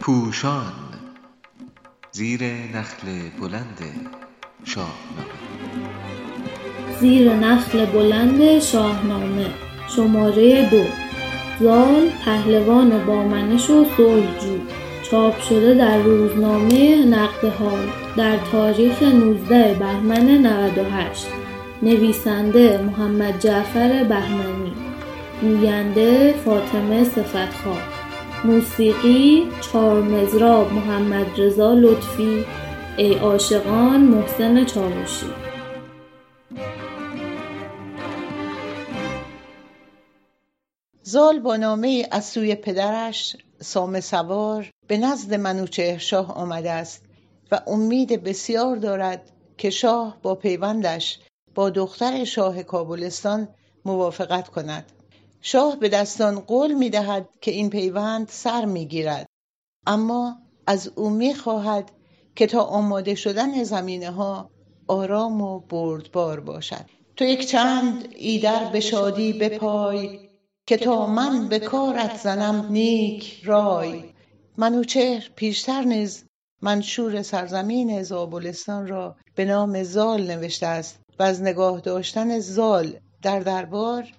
پوشان زیر نخل بلند شاهنامه. زیر نخل بلند شاهنامه شماره دو. زال پهلوان با منش و صلحجو چاپ شده در روزنامه نقد حال در تاریخ 19 بهمن 98 نویسنده محمد جعفر بهمنی. گوینده فاطمه صفتخواه. موسیقی چهارمزراب محمدرضا لطفی. ای عاشقان محسن چاوشی زال با نامه از سوی پدرش سام سوار به نزد منوچهر شاه آمده است و امید بسیار دارد که شاه با پیوندش با دختر شاه کابلستان موافقت کند. شاه به دستان قول می دهد که این پیوند سر می گیرد اما از او می خواهد که تا آماده شدن زمینه ها آرام و بردبار باشد. تو یک چند ایدر به شادی بپای که تا من به کارت زنم نیک رای. منوچهر پیشتر نیز منشور سرزمین زابلستان را به نام زال نوشته است. و از نگاه داشتن زال در دربار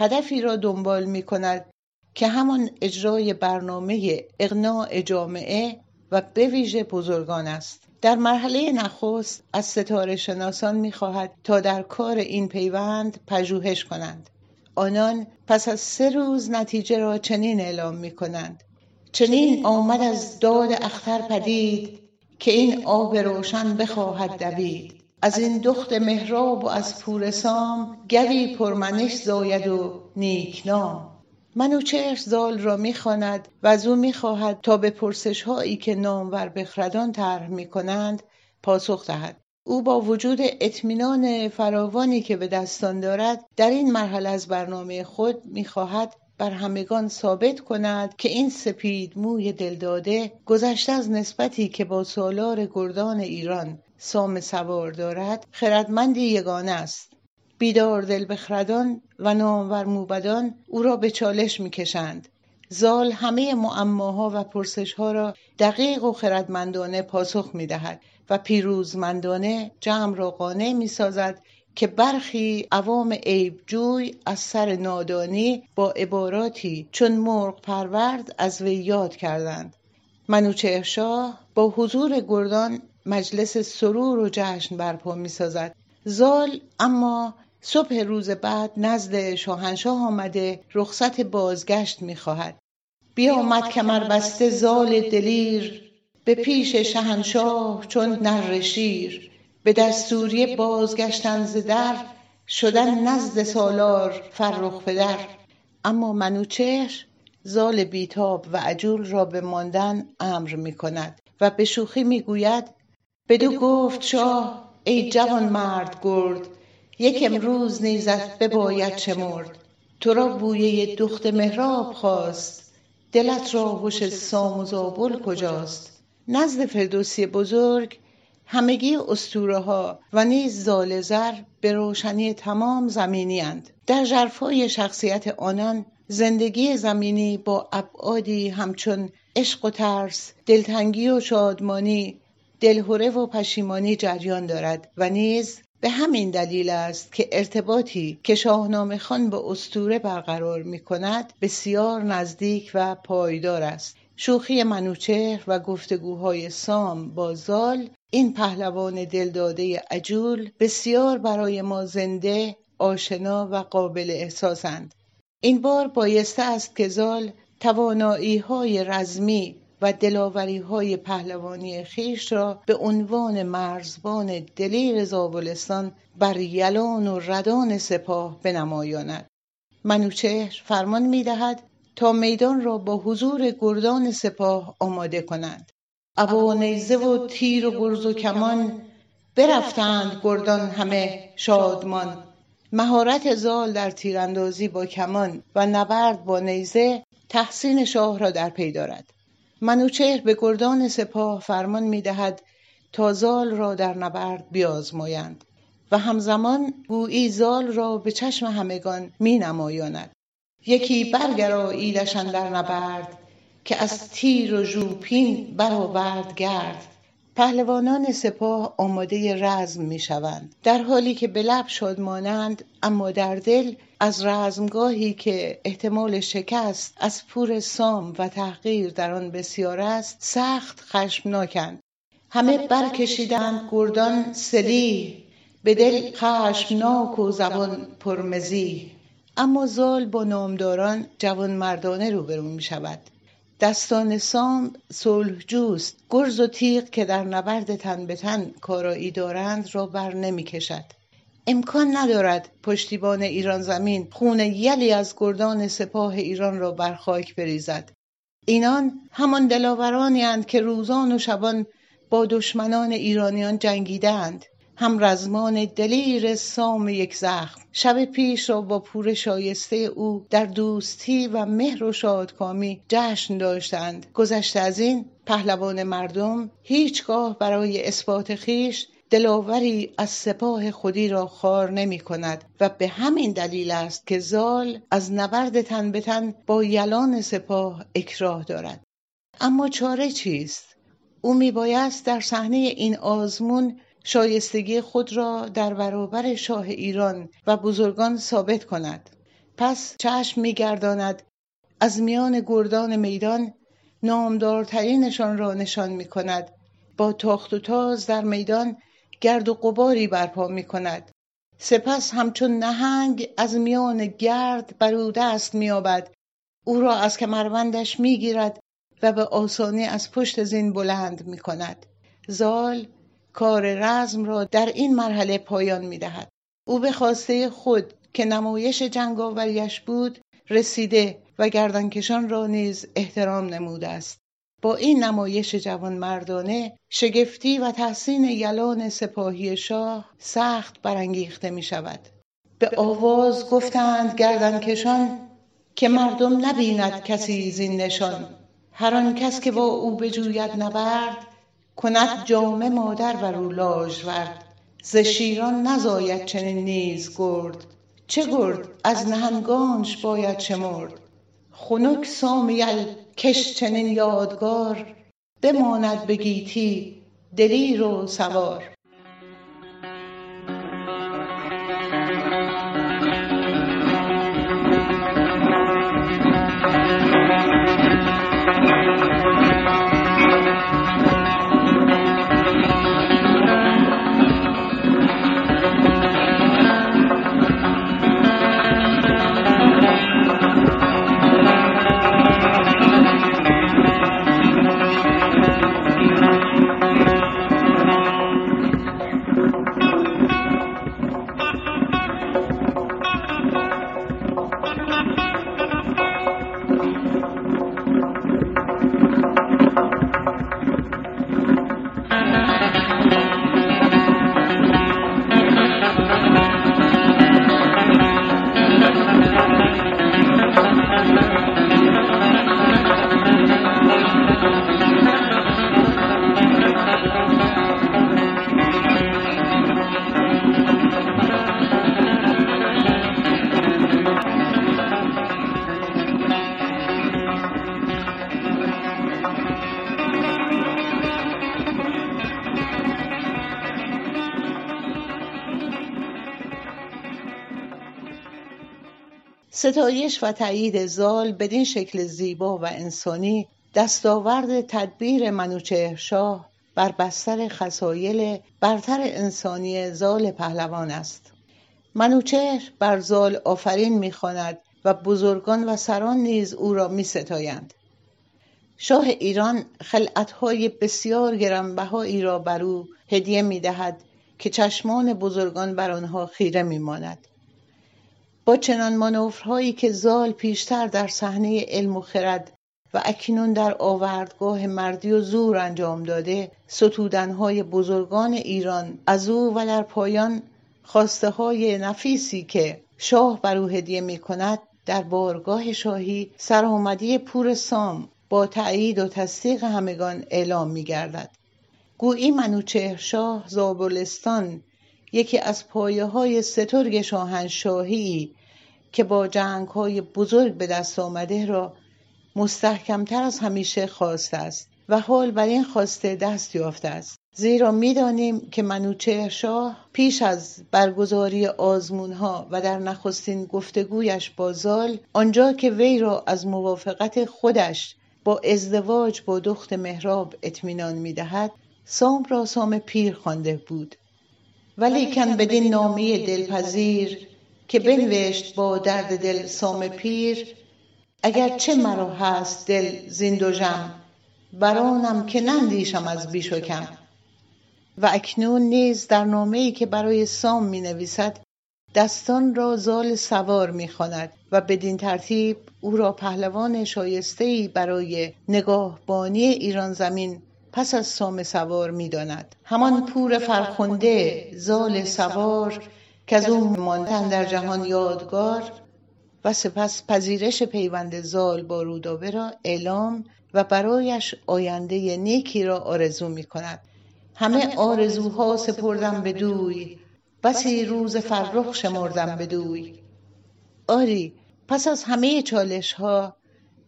هدفی را دنبال می کند که همان اجرای برنامه اقناع جامعه و به ویژه بزرگان است. در مرحله نخست از ستاره شناسان می خواهد تا در کار این پیوند پژوهش کنند. آنان پس از سه روز نتیجه را چنین اعلام می کنند چنین آمد از داد اختر پدید که این آب روشن بخواهد دوید. از این دخت مهراب و از پور سام گوی پرمنش زاید و نیکنام منوچهر زال را می‌خواند و از او می‌خواهد تا به پرسش هایی که نامور بخردان طرح می‌کنند پاسخ دهد. او با وجود اطمینان فراوانی که به دستان دارد در این مرحله از برنامه خود می‌خواهد بر همگان ثابت کند که این سپید موی دلداده گذشته از نسبتی که با سالار گردان ایران سام سوار دارد خردمندی یگانه است. بیدار دل بخردان و نامور موبدان او را به چالش می‌کشند. زال همه معماها و پرسشها را دقیق و خردمندانه پاسخ می‌دهد و پیروزمندانه جمع را قانع می‌سازد که برخی عوام عیبجوی از سر نادانی با عباراتی چون مرغ پرورد از وی یاد کردند. منوچهر شاه با حضور گردان مجلس سرور و جشن برپا می‌سازد. زال اما صبح روز بعد نزد شاهنشاه آمده رخصت بازگشت می‌خواهد. بیامد کمربسته زال دلیر. به پیش شهنشاه چون نره شیر. به دستوری بازگشتن ز در شدن نزد سالار فرخ پدر. اما منوچهر زال بیتاب و عجول را به ماندن امر می کند و به شوخی می گوید بدو گفت شاه ای جوانمرد گرد یک امروز نیزت بباید شمرد تو را بویه دخت مهراب خواست دلت را هش سام و زابل کجاست نزد فردوسی بزرگ همگی اسطوره ها و نیز زال زر به روشنی تمام زمینی اند. در ژرفای شخصیت آنان زندگی زمینی با ابعادی همچون عشق و ترس دلتنگی و شادمانی دلهوره و پشیمانی جریان دارد و نیز به همین دلیل است که ارتباطی که شاهنامه خان با استوره برقرار می کند بسیار نزدیک و پایدار است. شوخی منوچهر و گفتگوهای سام با زال این پهلوان دلداده عجول بسیار برای ما زنده آشنا و قابل احساسند. این بار بایسته است که زال توانایی های رزمی و دلاوری های پهلوانی خیش را به عنوان مرزبان دلیر زابلستان بر یلان و ردان سپاه بنمایاند. منوچهر فرمان می دهد تا میدان را با حضور گردان سپاه آماده کنند. ابا نیزه و تیر و گرز و کمان برفتند گردان همه شادمان. مهارت زال در تیراندازی با کمان و نبرد با نیزه تحسین شاه را در پی دارد. منوچهر به گردان سپاه فرمان می دهد تا زال را در نبرد بیازمایند و همزمان گویی زال را به چشم همگان می نمایاند یکی برگراییدشان در نبرد که از تیر و ژوپین برآورد گرد. پهلوانان سپاه آماده رزم می شوند در حالی که به لب شادمانند اما در دل از رزمگاهی که احتمال شکست از پور سام و تحقیر در آن بسیار است سخت خشمناکند. همه برکشیدند. گردان سلیح به دل خشمناک و زبان پرمزی اما زال با نامداران جوان مردانه روبرو می شود دستان سام صلحجوست. گرز و تیغ که در نبرد تن به تن کارایی دارند را بر نمی کشد امکان ندارد پشتیبان ایران زمین خون یلی از گردان سپاه ایران را بر خاک بریزد. اینان همان دلاورانی که روزان و شبان با دشمنان ایرانیان جنگیدند هم رزمان دلیر سام یک زخم. شب پیش را با پور شایسته او در دوستی و مهر و شادکامی جشن داشتند. گذشته از این پهلوان مردم هیچگاه برای اثبات خویش دلاوری از سپاه خودی را خوار نمی کند و به همین دلیل است که زال از نبرد تن به تن با یلان سپاه اکراه دارد. اما چاره چیست؟ او می بایست در صحنه این آزمون شایستگی خود را در برابر شاه ایران و بزرگان ثابت کند. پس چشم میگرداند از میان گردان میدان نامدارترینشان را نشان می کند. با تاخت و تاز در میدان گرد و غباری برپا می کند سپس همچون نهنگ از میان گرد بر او دست مییابد او را از کمربندش می‌گیرد و به آسانی از پشت زین بلند می کند زال کار رزم را در این مرحله پایان می دهد. او به خواسته خود که نمایش جنگاوریش بود رسیده و گردنکشان را نیز احترام نموده است. با این نمایش جوانمردانه شگفتی و تحسین یلان سپاهی شاه سخت برانگیخته می شود. به آواز گفتند گردنکشان که مردم نبیند کسی زین نشان. هر آن کس که با او بجوید نبرد کند جامه مادر بر او لاژورد ز شیران نزاید چنین نیز گرد. چه گرد؟ از نهنگانش باید شمرد خنک سام یل کش چنین یادگار بماند به گیتی دلیر و سوار. ستایش و تایید زال بدین شکل زیبا و انسانی دستاورد تدبیر منوچهرشاه بر بستر خسایل برتر انسانی زال پهلوان است منوچهر بر زال آفرین می‌خواند و بزرگان و سران نیز او را می ستایند. شاه ایران خلعتهای بسیار گرانبهایی را بر او هدیه می دهد که چشمان بزرگان بر آنها خیره می ماند. با چنان مانورهایی که زال پیشتر در صحنه علم و خرد و اکنون در آوردگاه مردی و زور انجام داده ستودنهای بزرگان ایران از او و در پایان خواسته های نفیسی که شاه بر او هدیه می کند در بارگاه شاهی سرآمدی پور سام با تأیید و تصدیق همگان اعلام می گردد. گویی منوچهر شاه زابلستان یکی از پایه های سترگ شاهنشاهی که با جنگ های بزرگ به دست آمده را مستحکمتر از همیشه خواسته است و حال بر این خواسته دست یافته است. زیرا می‌دانیم که منوچهر شاه پیش از برگزاری آزمون ها و در نخستین گفتگویش با زال آنجا که وی را از موافقت خودش با ازدواج با دخت مهراب اطمینان می‌دهد سام را سام پیر خوانده بود. ولیکن بدین نامه دلپذیر که بنوشت با درد دل سام پیر اگر چه مرا هست دل زین برانم که نندیشم از بیش و کم و اکنون نیز در نامه‌ای که برای سام می نویسد دستان را زال سوار می خاند و بدین ترتیب او را پهلوان شایسته‌ای برای نگاهبانی ایران زمین پس از سام سوار می داند. همان پور فرخنده زال سوار که از او ماندن در جهان یادگار و سپس پذیرش پیوند زال با رودابه را اعلام و برایش آینده نیکی را آرزو می کند. همه آرزوها سپردم به دوی. بسی روز فرخ شمردم به دوی. آری پس از همه چالش ها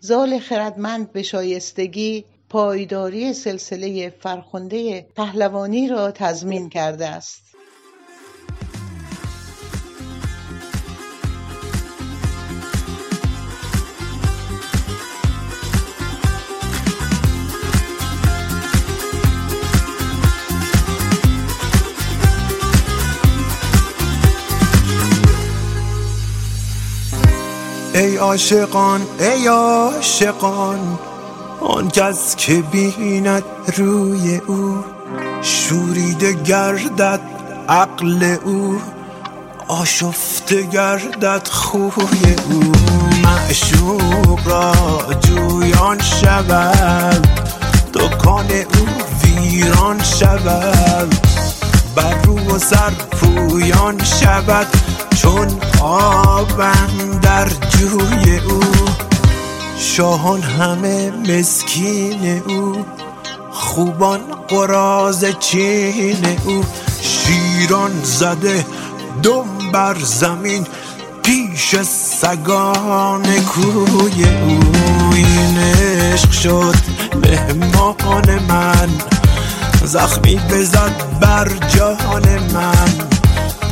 زال خردمند به شایستگی پایداری سلسله فرخنده پهلوانی را تضمین کرده است. عاشقان ای عاشقان آن کس که بیند روی او شوریده گردد عقل او آشفته گردد خوی او. معشوق را جویان شود دکان او ویران شود. بر رو و سر پویان شود چون آبم در جوی او. شاهان همه مسکین او خوبان قراز چین او. شیران زده دم بر زمین پیش سگان کوی او. این عشق شد مهمان من. زخمی بزد بر جان من.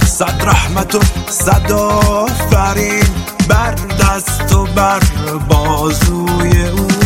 صد رحمت و صد آفرین بر دست و بر بازوی او.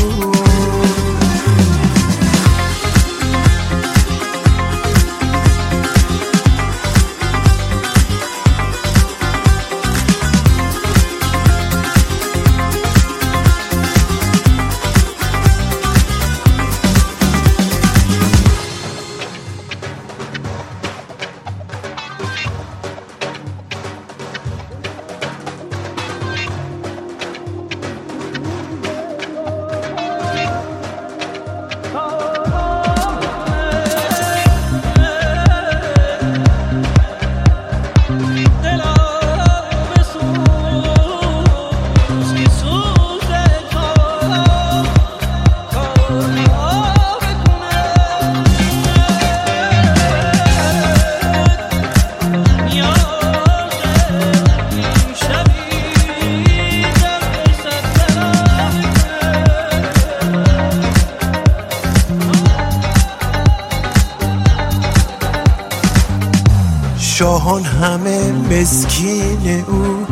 مسکین او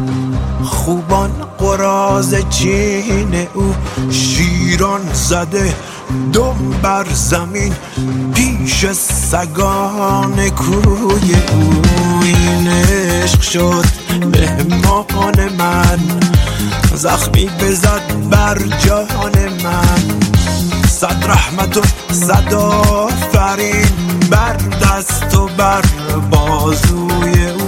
خوبان قراز چین او. شیران زده دم بر زمین پیش سگان کوی او. این عشق شد مهمان من زخمی بزد بر جان من. صد رحمت و صد آفرین بر دست و بر بازوی